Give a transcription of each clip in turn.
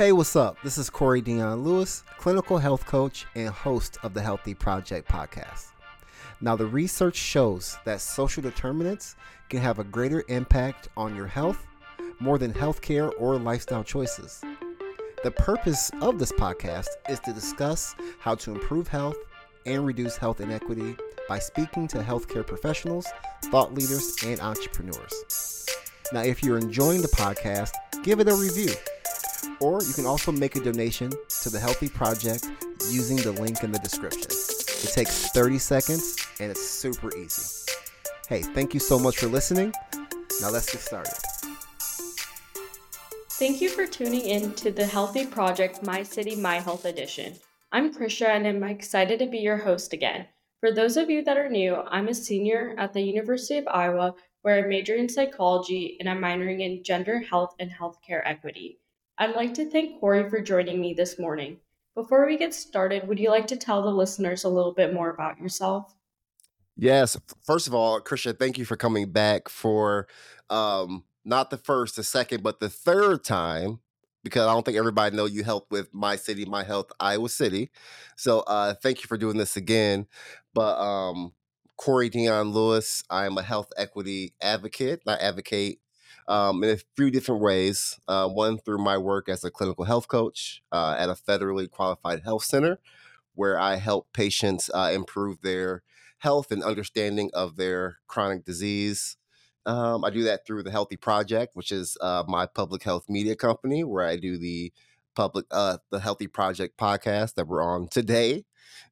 Hey, what's up? This is Corey Dion Lewis, clinical health coach and host of the Healthy Project podcast. Now, the research shows that social determinants can have a greater impact on your health more than healthcare or lifestyle choices. The purpose of this podcast is to discuss how to improve health and reduce health inequity by speaking to healthcare professionals, thought leaders, and entrepreneurs. Now, if you're enjoying the podcast, give it a review. Or you can also make a donation to the Healthy Project using the link in the description. It takes 30 seconds and it's super easy. Hey, thank you so much for listening. Now let's get started. Thank you for tuning in to the Healthy Project My City, My Health Edition. I'm Krisha and I'm excited to be your host again. For those of you that are new, I'm a senior at the University of Iowa where I major in psychology and I'm minoring in gender health and healthcare equity. I'd like to thank Corey for joining me this morning. Before we get started, would you like to tell the listeners a little bit more about yourself? Yes. First of all, Krisha, thank you for coming back for um, not the first, the second, but the third time because I don't think everybody know you helped with My City, My Health, Iowa City. So uh, thank you for doing this again. But um, Corey Dion Lewis, I am a health equity advocate. I advocate um, in a few different ways. Uh, one through my work as a clinical health coach uh, at a federally qualified health center, where I help patients uh, improve their health and understanding of their chronic disease. Um, I do that through the Healthy Project, which is uh, my public health media company, where I do the public uh, the Healthy Project podcast that we're on today,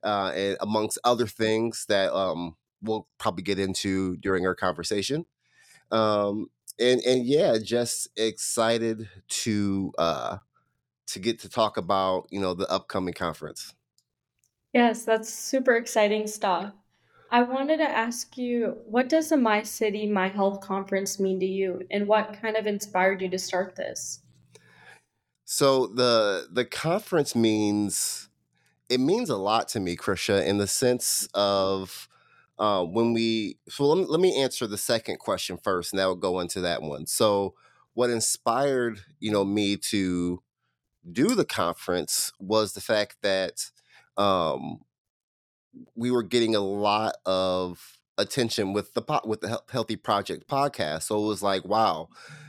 uh, and amongst other things that um, we'll probably get into during our conversation. Um, and and yeah, just excited to uh, to get to talk about you know the upcoming conference. Yes, that's super exciting stuff. I wanted to ask you, what does the My City, My Health conference mean to you, and what kind of inspired you to start this? So the the conference means it means a lot to me, Krisha, in the sense of uh, when we. So let me, let me answer the second question first, and that will go into that one. So what inspired you know me to do the conference was the fact that um, we were getting a lot of attention with the pot with the Healthy Project podcast. So it was like, wow,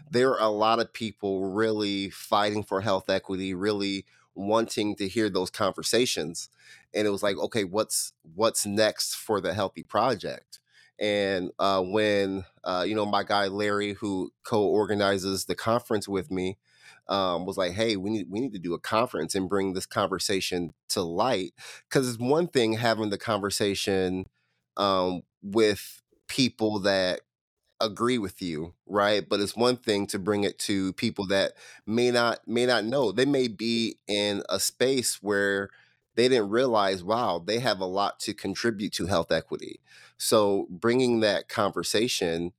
there are a lot of people really fighting for health equity, really wanting to hear those conversations. And it was like, okay, what's what's next for the Healthy Project? And uh, when uh, you know my guy Larry, who co-organizes the conference with me, um, was like, "Hey, we need we need to do a conference and bring this conversation to light." Because it's one thing having the conversation um, with people that agree with you, right? But it's one thing to bring it to people that may not may not know. They may be in a space where they didn't realize, wow, they have a lot to contribute to health equity. So bringing that conversation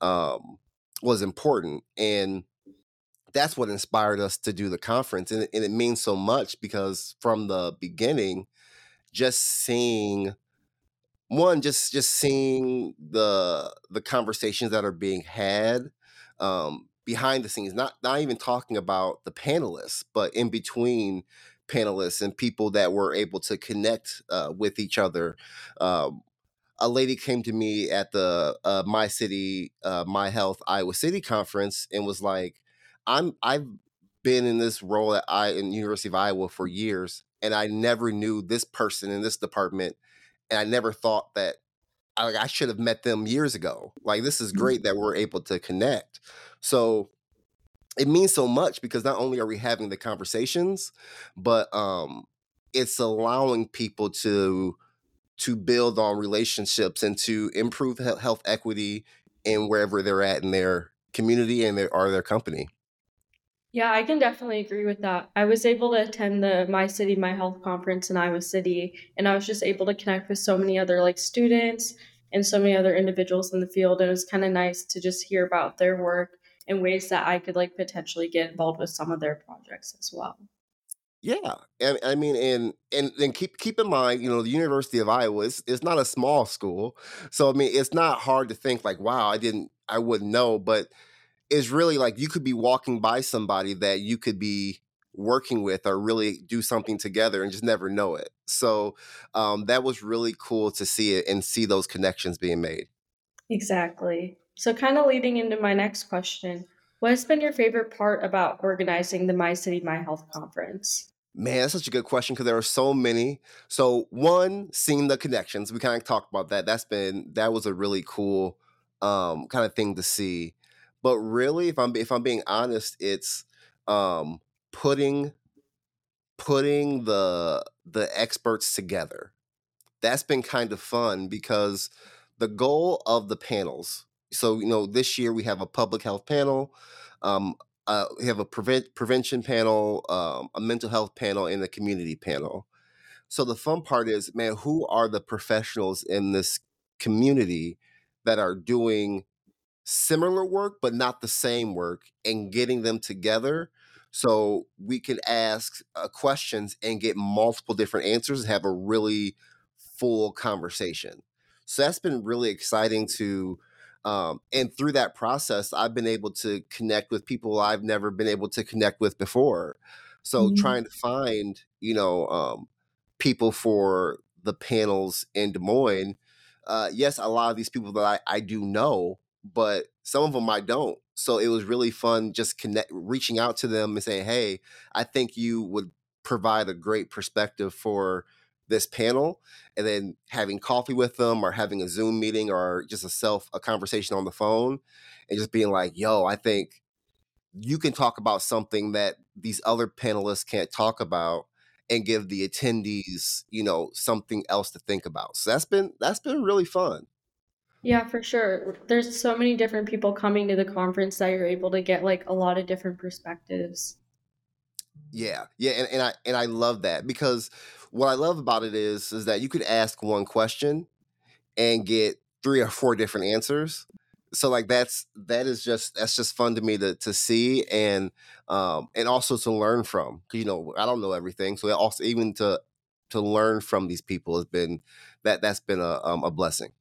um, was important, and that's what inspired us to do the conference and, and it means so much because from the beginning just seeing one just just seeing the the conversations that are being had um, behind the scenes not not even talking about the panelists but in between panelists and people that were able to connect uh, with each other um, a lady came to me at the uh, my city uh, my health iowa city conference and was like I'm I've been in this role at I in University of Iowa for years, and I never knew this person in this department, and I never thought that I, I should have met them years ago. Like this is mm. great that we're able to connect. So it means so much because not only are we having the conversations, but um, it's allowing people to to build on relationships and to improve health equity in wherever they're at in their community and their or their company. Yeah, I can definitely agree with that. I was able to attend the My City, My Health conference in Iowa City, and I was just able to connect with so many other like students and so many other individuals in the field. And it was kind of nice to just hear about their work and ways that I could like potentially get involved with some of their projects as well. Yeah, and I mean, and and then keep keep in mind, you know, the University of Iowa is is not a small school, so I mean, it's not hard to think like, wow, I didn't, I wouldn't know, but is really like you could be walking by somebody that you could be working with or really do something together and just never know it. So um, that was really cool to see it and see those connections being made. Exactly. So, kind of leading into my next question, what has been your favorite part about organizing the My City, My Health conference? Man, that's such a good question because there are so many. So, one, seeing the connections. We kind of talked about that. That's been that was a really cool um, kind of thing to see. But really, if I'm if I'm being honest, it's um, putting putting the the experts together. That's been kind of fun because the goal of the panels. So you know, this year we have a public health panel. Um, uh, we have a prevent prevention panel, um, a mental health panel, and a community panel. So the fun part is, man, who are the professionals in this community that are doing similar work but not the same work, and getting them together so we can ask uh, questions and get multiple different answers and have a really full conversation. So that's been really exciting to um, and through that process, I've been able to connect with people I've never been able to connect with before. So mm-hmm. trying to find, you know, um, people for the panels in Des Moines. Uh, yes, a lot of these people that I, I do know, but some of them I don't. So it was really fun just connect, reaching out to them and saying, "Hey, I think you would provide a great perspective for this panel and then having coffee with them or having a zoom meeting or just a self a conversation on the phone and just being like yo i think you can talk about something that these other panelists can't talk about and give the attendees you know something else to think about so that's been that's been really fun yeah for sure there's so many different people coming to the conference that you're able to get like a lot of different perspectives yeah yeah and, and i and i love that because what I love about it is is that you could ask one question and get three or four different answers. So like that's that is just that's just fun to me to to see and um and also to learn from. Because you know, I don't know everything, so also even to to learn from these people has been that that's been a um, a blessing.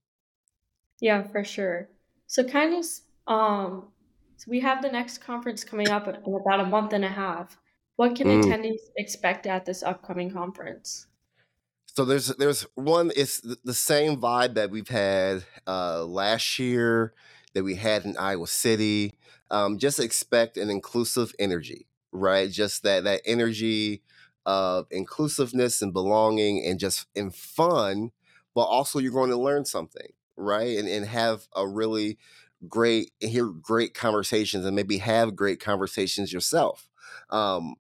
Yeah, for sure. So kind of um so we have the next conference coming up in about a month and a half. What can mm. attendees expect at this upcoming conference? So there's there's one. It's the same vibe that we've had uh, last year that we had in Iowa City. Um, just expect an inclusive energy, right? Just that that energy of inclusiveness and belonging and just in fun, but also you're going to learn something, right? And and have a really great hear great conversations and maybe have great conversations yourself. Um,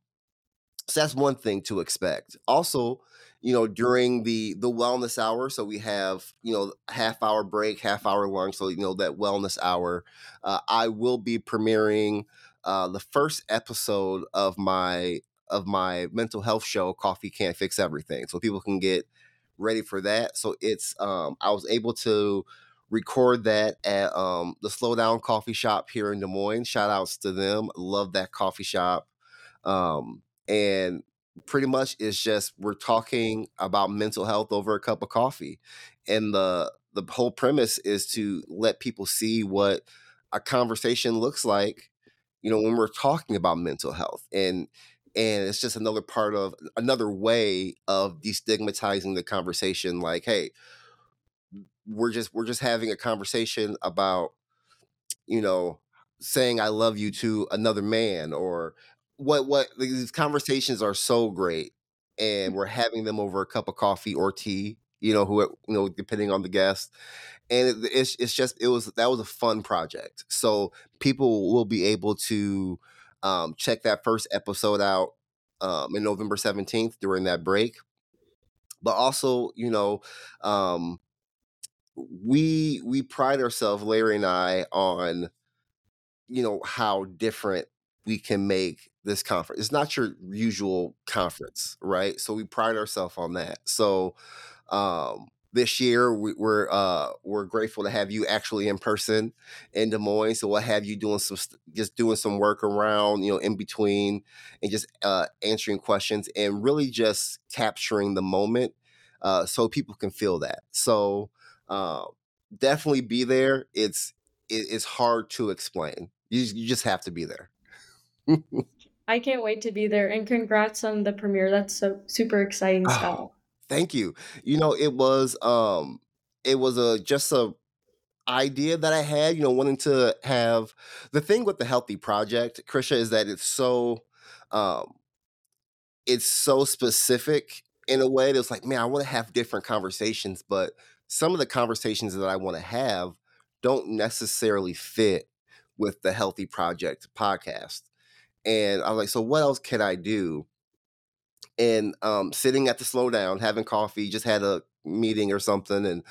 so that's one thing to expect. Also, you know, during the the wellness hour, so we have you know half hour break, half hour lunch. So you know that wellness hour, uh, I will be premiering uh, the first episode of my of my mental health show, Coffee Can't Fix Everything. So people can get ready for that. So it's um, I was able to record that at um, the Slow Down Coffee Shop here in Des Moines. Shout outs to them. Love that coffee shop. Um, and pretty much it's just we're talking about mental health over a cup of coffee and the the whole premise is to let people see what a conversation looks like you know when we're talking about mental health and and it's just another part of another way of destigmatizing the conversation like hey we're just we're just having a conversation about you know saying i love you to another man or what what these conversations are so great and we're having them over a cup of coffee or tea you know who you know depending on the guest and it, it's it's just it was that was a fun project. So people will be able to um, check that first episode out um, in November 17th during that break but also you know um, we we pride ourselves Larry and I on you know how different we can make this conference. It's not your usual conference, right? So we pride ourselves on that. So um, this year we, are uh, we're grateful to have you actually in person in Des Moines. So we'll have you doing some just doing some work around, you know, in between, and just uh, answering questions and really just capturing the moment uh, so people can feel that. So uh, definitely be there. It's it, it's hard to explain. You you just have to be there. I can't wait to be there and congrats on the premiere. That's so super exciting stuff. Thank you. You know, it was um it was a just a idea that I had, you know, wanting to have the thing with the healthy project, Krisha, is that it's so um it's so specific in a way that's like, man, I want to have different conversations, but some of the conversations that I want to have don't necessarily fit with the Healthy Project podcast. And I was like, so what else can I do? And um, sitting at the slowdown, having coffee, just had a meeting or something, and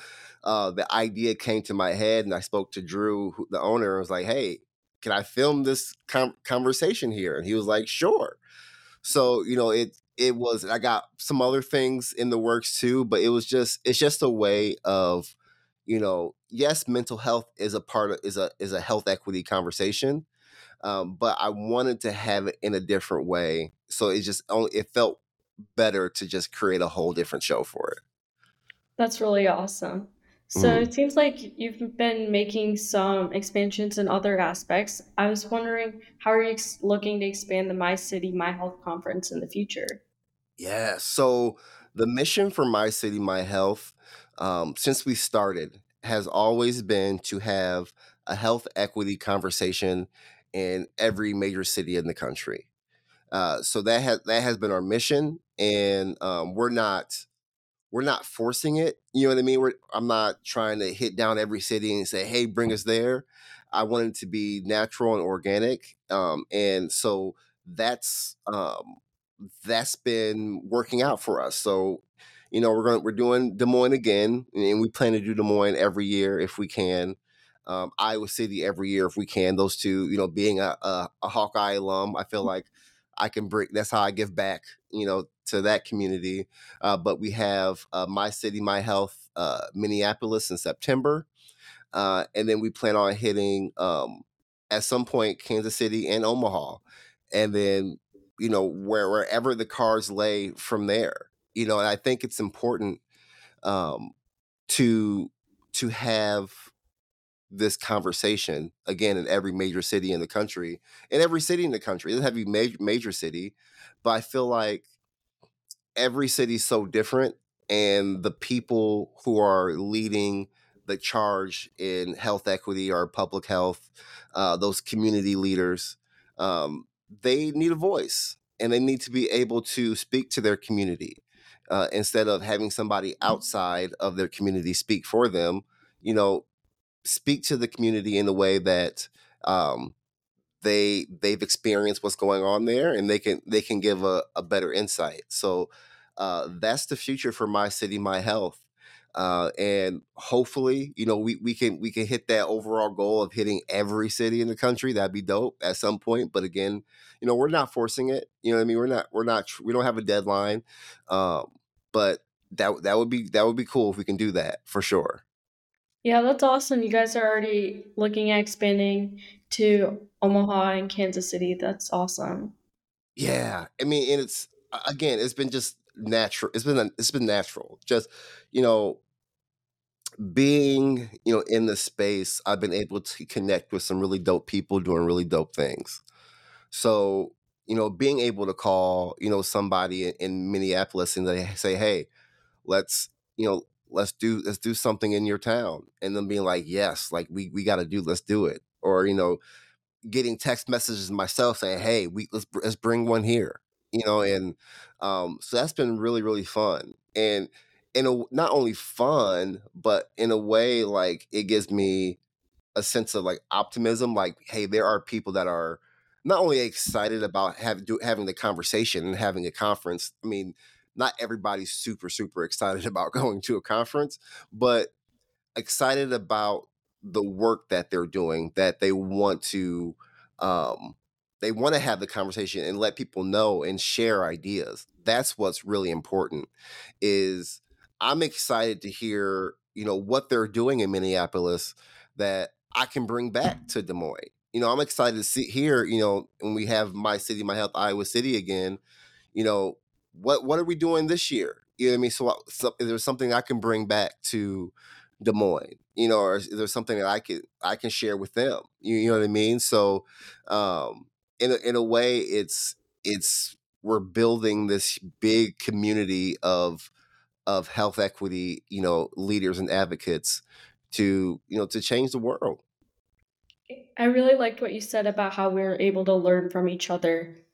uh, the idea came to my head, and I spoke to Drew, the owner, and was like, "Hey, can I film this com- conversation here?" And he was like, "Sure." So you know, it it was. I got some other things in the works too, but it was just it's just a way of, you know, yes, mental health is a part of is a is a health equity conversation, um, but I wanted to have it in a different way. So it just only it felt better to just create a whole different show for it. That's really awesome. So Mhm. it seems like you've been making some expansions in other aspects. I was wondering, how are you ex- looking to expand the My City, My Health conference in the future? Yeah. So the mission for My City, My Health, um, since we started, has always been to have a health equity conversation in every major city in the country. Uh, so that has that has been our mission, and um, we're not we're not forcing it. You know what I mean? We're, I'm not trying to hit down every city and say, "Hey, bring us there." I want it to be natural and organic, um, and so that's um, that's been working out for us. So, you know, we're going we're doing Des Moines again, and we plan to do Des Moines every year if we can. Um, Iowa City every year if we can. Those two, you know, being a, a, a Hawkeye alum, I feel like I can bring. That's how I give back, you know, to that community. Uh, but we have uh, My City, My Health, uh, Minneapolis in September, uh, and then we plan on hitting um, at some point Kansas City and Omaha, and then you know where wherever the cars lay from there. You know, and I think it's important um, to to have this conversation again in every major city in the country, in every city in the country. It doesn't have to be major major city, but I feel like every city's so different and the people who are leading the charge in health equity or public health uh, those community leaders um, they need a voice and they need to be able to speak to their community uh, instead of having somebody outside of their community speak for them you know speak to the community in a way that um, they they've experienced what's going on there and they can they can give a, a better insight. So uh, that's the future for my city my health. Uh, and hopefully you know we, we can we can hit that overall goal of hitting every city in the country. That'd be dope at some point but again you know we're not forcing it. You know i mean? We're not we're not we don't have a deadline um, but that that would be that would be cool if we can do that for sure Yeah, that's awesome. You guys are already looking at expanding to Omaha and Kansas City. That's awesome. Yeah, I mean, and it's again, it's been just natural. It's been it's been natural. Just you know, being you know in the space, I've been able to connect with some really dope people doing really dope things. So you know, being able to call you know somebody in, in Minneapolis and they say, "Hey, let's you know let's do let's do something in your town," and then being like, "Yes, like we we got to do, let's do it," or you know getting text messages myself saying, "Hey, we let's let's bring one here," you know, and um, so that's been really really fun, and in a not only fun, but in a way like it gives me a sense of like optimism. Like, hey, there are people that are not only excited about have, do, having the conversation and having a conference. I mean, not everybody's super super excited about going to a conference, but excited about the work that they're doing that they want to um they want to have the conversation and let people know and share ideas. That's what's really important is i'm excited to hear you know what they're doing in minneapolis that i can bring back to des moines. You know i'm excited to see here you know when we have my city my health iowa city again you know what what are we doing this year you know what i mean so, I- so is there something i can bring back to Des Moines, you know, or is there something that I could I can share with them? You, you know what I mean? So, um, in a, in a way, it's it's we're building this big community of of health equity, you know, leaders and advocates to, you know, to change the world. I really liked what you said about how we're able to learn from each other.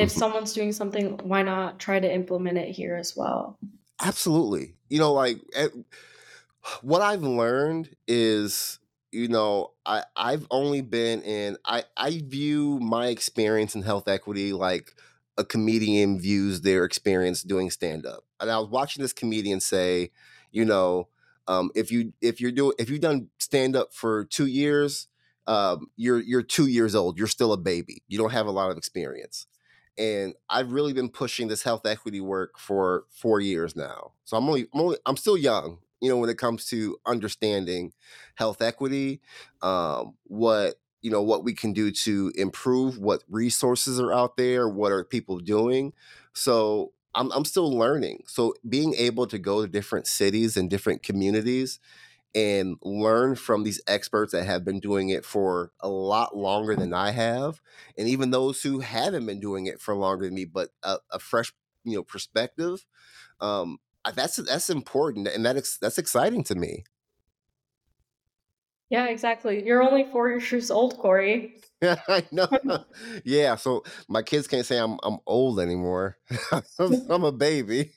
If mm-hmm. someone's doing something, why not try to implement it here as well? Absolutely. You know, like eh, what I've learned is, you know, I I've only been in I I view my experience in health equity like a comedian views their experience doing stand up. And I was watching this comedian say, you know, um, if you if you're doing if you've done stand up for two years, um, you're you're two years old. You're still a baby. You don't have a lot of experience. And I've really been pushing this health equity work for four years now. So I'm only I'm only I'm still young, you know, when it comes to understanding health equity, um, what you know what we can do to improve what resources are out there what are people doing so I'm, I'm still learning so being able to go to different cities and different communities and learn from these experts that have been doing it for a lot longer than I have, and even those who haven't been doing it for longer than me, but a, a fresh you know perspective. Um, that's that's important, and that is, that's exciting to me. Yeah, exactly. You're only four years old, Corey. Yeah, I know. yeah, so my kids can't say I'm I'm old anymore. I'm a baby.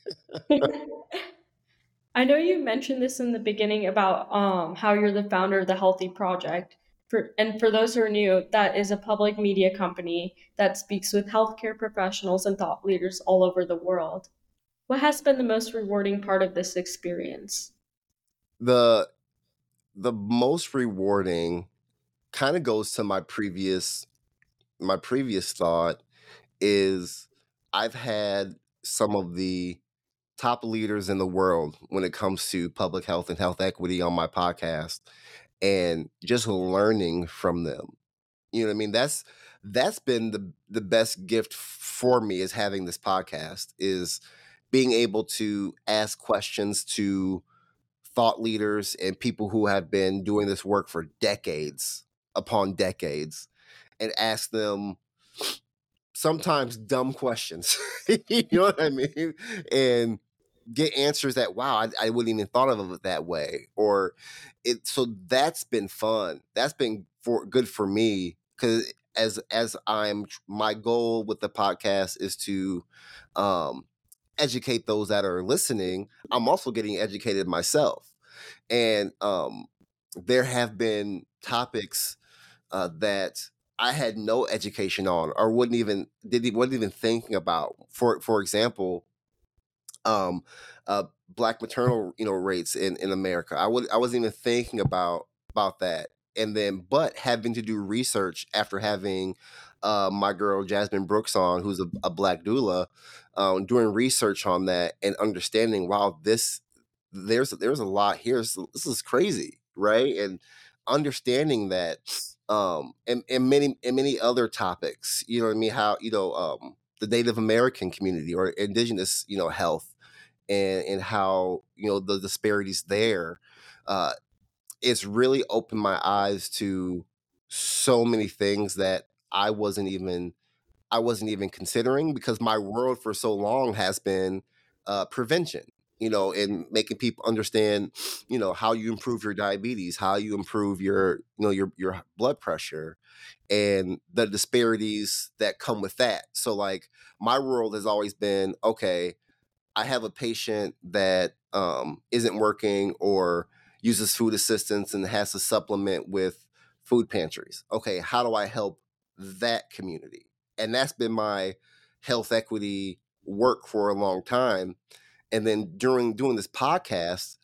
I know you mentioned this in the beginning about um, how you're the founder of the Healthy Project. For, and for those who are new, that is a public media company that speaks with healthcare professionals and thought leaders all over the world. What has been the most rewarding part of this experience? The the most rewarding kind of goes to my previous my previous thought is I've had some of the top leaders in the world when it comes to public health and health equity on my podcast and just learning from them. You know what I mean? That's that's been the the best gift for me is having this podcast is being able to ask questions to thought leaders and people who have been doing this work for decades upon decades and ask them sometimes dumb questions. you know what I mean? And get answers that wow, I, I, wouldn't even thought of it that way. Or it so that's been fun. That's been for good for me because as as I'm my goal with the podcast is to um educate those that are listening. I'm also getting educated myself. And um there have been topics uh, that I had no education on or wouldn't even did wasn't even thinking about. For for example, um, uh, black maternal you know rates in in America. I would I wasn't even thinking about about that. And then, but having to do research after having uh, my girl Jasmine Brooks on, who's a, a black doula, um, doing research on that and understanding, wow, this there's there's a lot here. This, this is crazy, right? And understanding that um and, and many and many other topics you know what i mean how you know um the native american community or indigenous you know health and and how you know the disparities there uh it's really opened my eyes to so many things that i wasn't even i wasn't even considering because my world for so long has been uh prevention you know, and making people understand, you know, how you improve your diabetes, how you improve your, you know, your your blood pressure, and the disparities that come with that. So, like, my world has always been okay. I have a patient that um, isn't working or uses food assistance and has to supplement with food pantries. Okay, how do I help that community? And that's been my health equity work for a long time and then during doing this podcast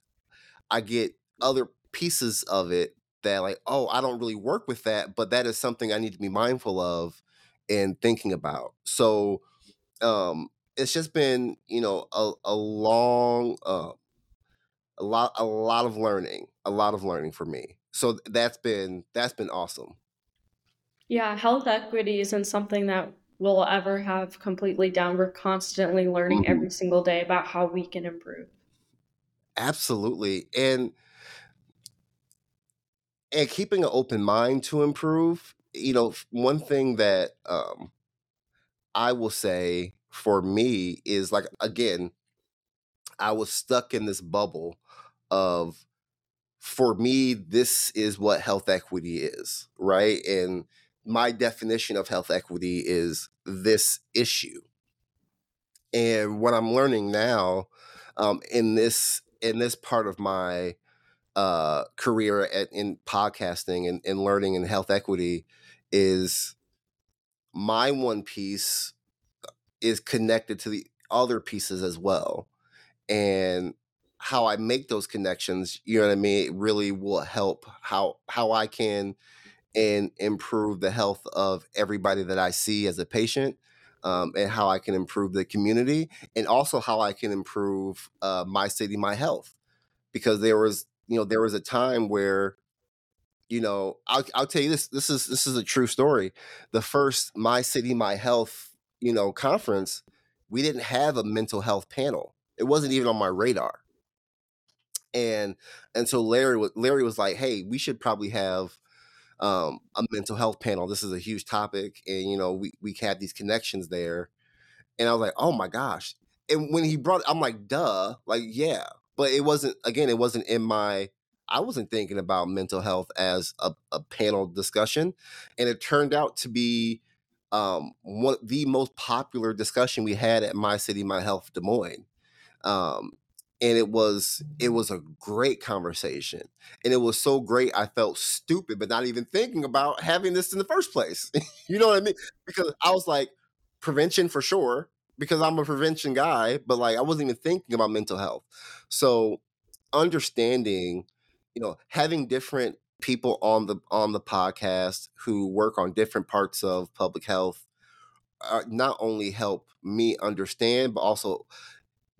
i get other pieces of it that like oh i don't really work with that but that is something i need to be mindful of and thinking about so um it's just been you know a, a long uh, a lot a lot of learning a lot of learning for me so that's been that's been awesome yeah health equity isn't something that we'll ever have completely down. We're constantly learning mm-hmm. every single day about how we can improve. Absolutely. And and keeping an open mind to improve, you know, one thing that um I will say for me is like again, I was stuck in this bubble of for me, this is what health equity is, right? And my definition of health equity is this issue. And what I'm learning now um, in this in this part of my uh, career at, in podcasting and, and learning in health equity is my one piece is connected to the other pieces as well. And how I make those connections, you know what I mean, it really will help how how I can and improve the health of everybody that I see as a patient, um, and how I can improve the community, and also how I can improve uh, my city, my health. Because there was, you know, there was a time where, you know, I'll, I'll tell you this. This is this is a true story. The first My City, My Health, you know, conference, we didn't have a mental health panel. It wasn't even on my radar. And and so Larry was Larry was like, "Hey, we should probably have." um, a mental health panel. This is a huge topic, and you know we we have these connections there, and I was like, oh my gosh! And when he brought, I'm like, duh, like yeah, but it wasn't. Again, it wasn't in my. I wasn't thinking about mental health as a, a panel discussion, and it turned out to be um, one the most popular discussion we had at My City, My Health Des Moines. Um, and it was it was a great conversation and it was so great i felt stupid but not even thinking about having this in the first place you know what i mean because i was like prevention for sure because i'm a prevention guy but like i wasn't even thinking about mental health so understanding you know having different people on the on the podcast who work on different parts of public health uh, not only help me understand but also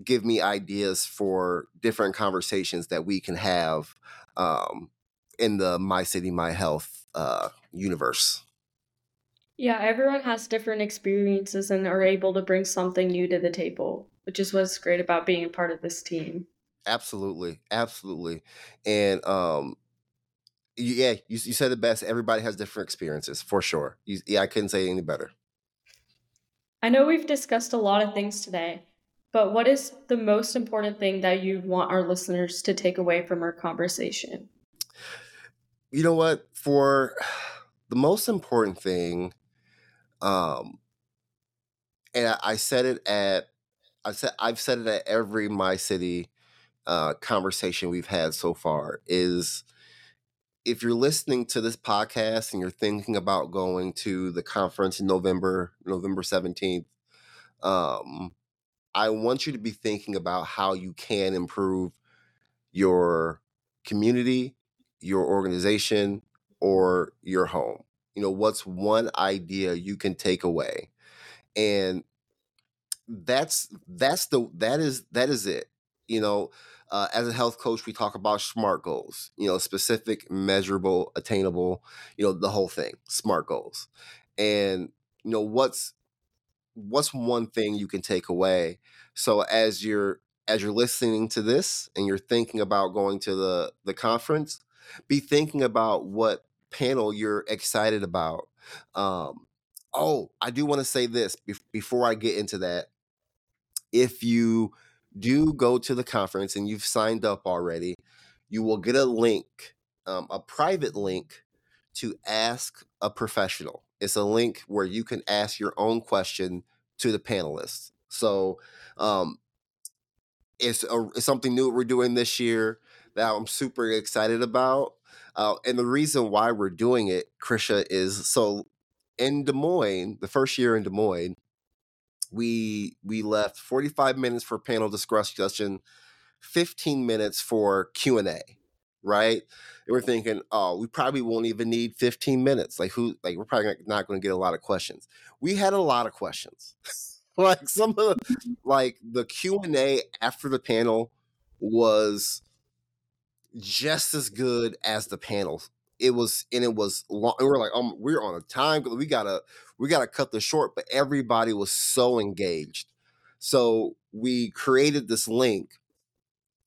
give me ideas for different conversations that we can have um, in the My City, My Health uh, universe. Yeah, everyone has different experiences and are able to bring something new to the table, which is what's great about being a part of this team. Absolutely, absolutely, and um, yeah, you, you said it best. Everybody has different experiences for sure. You, yeah, I couldn't say any better. I know we've discussed a lot of things today, but what is the most important thing that you want our listeners to take away from our conversation? You know what? For the most important thing, um, and I, I said it at I said I've said it at every my city uh, conversation we've had so far is if you're listening to this podcast and you're thinking about going to the conference in November, November 17th, um, I want you to be thinking about how you can improve your community, your organization, or your home. You know, what's one idea you can take away? And that's that's the that is that is it. You know, uh, as a health coach, we talk about SMART goals. You know, specific, measurable, attainable. You know, the whole thing, SMART goals. And you know what's what's one thing you can take away so as you're as you're listening to this and you're thinking about going to the the conference be thinking about what panel you're excited about um oh i do want to say this be- before i get into that if you do go to the conference and you've signed up already you will get a link um, a private link to ask a professional it's a link where you can ask your own question to the panelists. So um, it's, a, it's something new we're doing this year that I'm super excited about. Uh, and the reason why we're doing it, Krisha, is so in Des Moines, the first year in Des Moines, we we left 45 minutes for panel discussion, 15 minutes for Q and A right? And we're thinking, oh, we probably won't even need 15 minutes. Like who? Like we're probably not going to get a lot of questions. We had a lot of questions. like some of the, like the Q and A after the panel was just as good as the panel. It was, and it was long. And we're like, um, we're on a time. We gotta, we gotta cut this short. But everybody was so engaged. So we created this link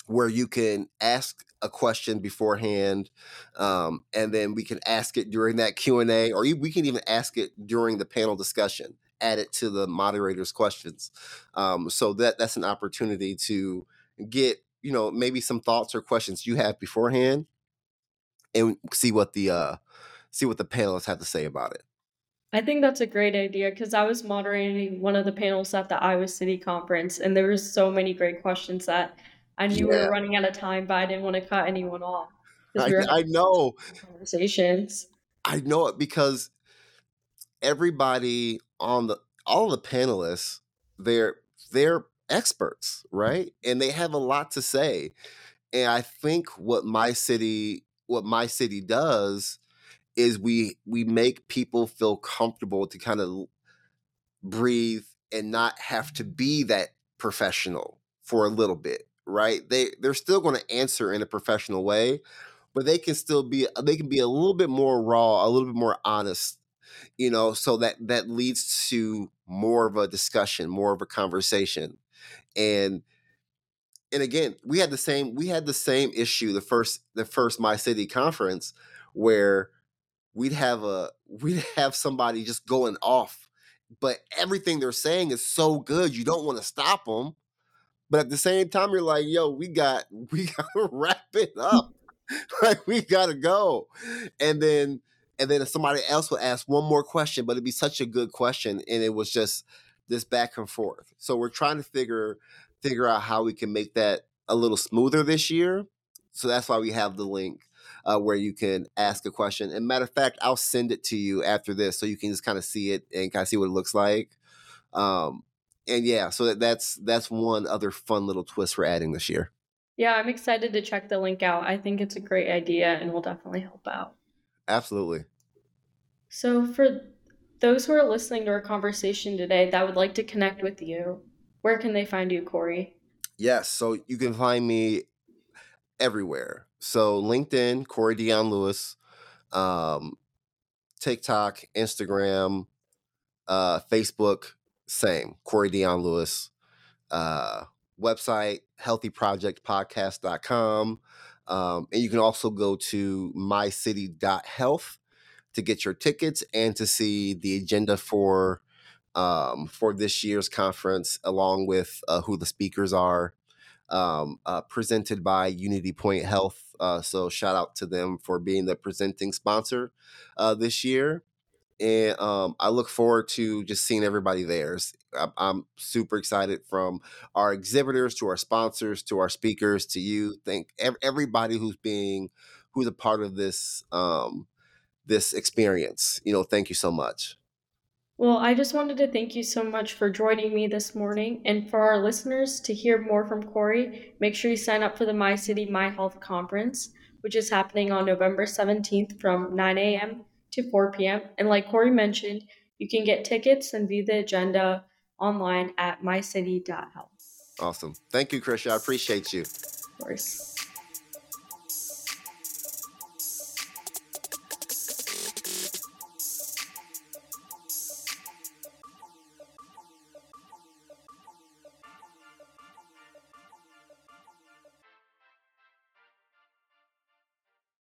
where you can ask a question beforehand um, and then we can ask it during that q&a or we can even ask it during the panel discussion add it to the moderator's questions. Um, so that that's an opportunity to get you know maybe some thoughts or questions you have beforehand, and see what the uh, see what the panelists have to say about it. I think that's a great idea because I was moderating one of the panels at the Iowa City conference, and there were so many great questions that I knew we Yeah, were running out of time, but I didn't want to cut anyone off I we I know conversations. I know it because everybody on the all the panelists they're they're experts right and they have a lot to say and i think what my city what my city does is we we make people feel comfortable to kind of breathe and not have to be that professional for a little bit right? They they're still going to answer in a professional way but they can still be they can be a little bit more raw a little bit more honest you know so that that leads to more of a discussion more of a conversation. And and again we had the same we had the same issue the first the first my city conference where we'd have a we'd have somebody just going off but everything they're saying is so good you don't want to stop them but at the same time you're like yo we got we gotta wrap it up like we gotta go. And then and then somebody else would ask one more question but it'd be such a good question and it was just this back and forth. So we're trying to figure figure out how we can make that a little smoother this year. So that's why we have the link uh, where you can ask a question. And matter of fact i'll send it to you after this so you can just kind of see it and kind of see what it looks like. Um, and yeah so that, that's that's one other fun little twist we're adding this year. Yeah, I'm excited to check the link out. I think it's a great idea and will definitely help out. absolutely. So, for those who are listening to our conversation today that would like to connect with you, where can they find you, Corey? Yes, so you can find me everywhere. So LinkedIn, Corey Dion Lewis, um, TikTok, Instagram, uh, Facebook, same, Corey Dion Lewis. Uh, website, healthyprojectpodcast.com. Um, and you can also go to mycity.health to get your tickets and to see the agenda for um, for this year's conference, along with uh, who the speakers are, um, uh, presented by UnityPoint Health. Uh, so shout out to them for being the presenting sponsor uh, this year, and um, I look forward to just seeing everybody there. I'm super excited from our exhibitors to our sponsors to our speakers to you. Thank everybody who's being who's a part of this um, this experience. You know, thank you so much. Well, I just wanted to thank you so much for joining me this morning. And for our listeners to hear more from Corey, make sure you sign up for the My City, My Health conference, which is happening on November 17th from 9 a.m. to 4 p.m. And like Corey mentioned, you can get tickets and view the agenda online at mycity.health. Awesome. Thank you, Krisha. I appreciate you. Of course.